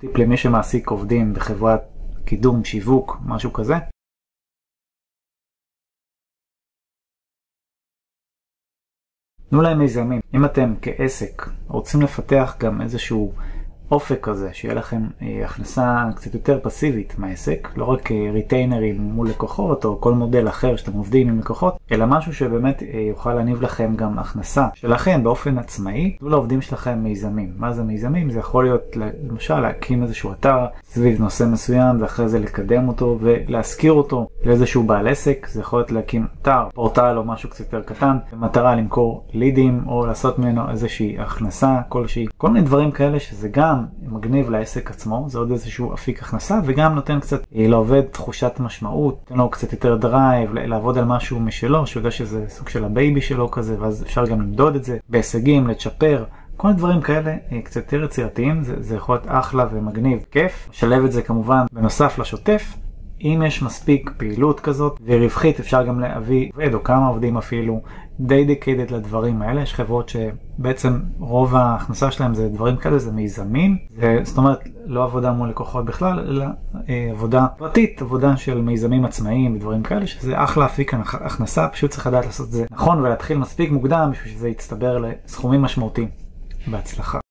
טיפ למי שמעסיק עובדים בחברת קידום, שיווק, משהו כזה. תנו להם מיזמים. אם אתם כעסק רוצים לפתח גם איזשהו אופק כזה, שיהיה לכם אה, הכנסה קצת יותר פסיבית מהעסק, לא רק אה, ריטיינרים מול לקוחות או כל מודל אחר שאתם עובדים עם לקוחות, אלא משהו שבאמת אה, יוכל להניב לכם גם הכנסה. שלכם באופן עצמאי, תנו לעובדים שלכם מיזמים. מה זה מיזמים? זה יכול להיות למשל להקים איזשהו אתר סביב נושא מסוים ואחרי זה לקדם אותו ולהשכיר אותו לאיזשהו בעל עסק, זה יכול להיות להקים אתר, פורטל או משהו קצת יותר קטן, במטרה למכור לידים או לעשות ממנו איזושהי הכנסה כלשהי, כל מיני דברים כאלה שזה גם מגניב לעסק עצמו, זה עוד איזשהו אפיק הכנסה וגם נותן קצת אה, לעובד תחושת משמעות, נותן לו קצת יותר drive, לעבוד על משהו משלו, שהוא יודע שזה סוג של ה baby שלו כזה, ואז אפשר גם למדוד את זה בהישגים, לצ'פר. כל מיני דברים כאלה אה, קצת יותר יצירתיים, זה, זה יכול להיות אחלה ומגניב, כיף. לשלב את זה כמובן בנוסף לשוטף, אם יש מספיק פעילות כזאת ורווחית אפשר גם להביא עובד או כמה עובדים אפילו דדיקיידד לדברים האלה. יש חברות שבעצם רוב ההכנסה שלהם זה דברים כאלה זה מיזמים. זה, זאת אומרת לא עבודה מול לקוחות בכלל אלא אה, עבודה פרטית עבודה של מיזמים עצמאיים ודברים כאלה שזה אחלה אפיק הכנסה. פשוט צריך לדעת לעשות את זה נכון ולהתחיל מספיק מוקדם בשביל שזה יצטבר לסכומים משמעותיים. בהצלחה.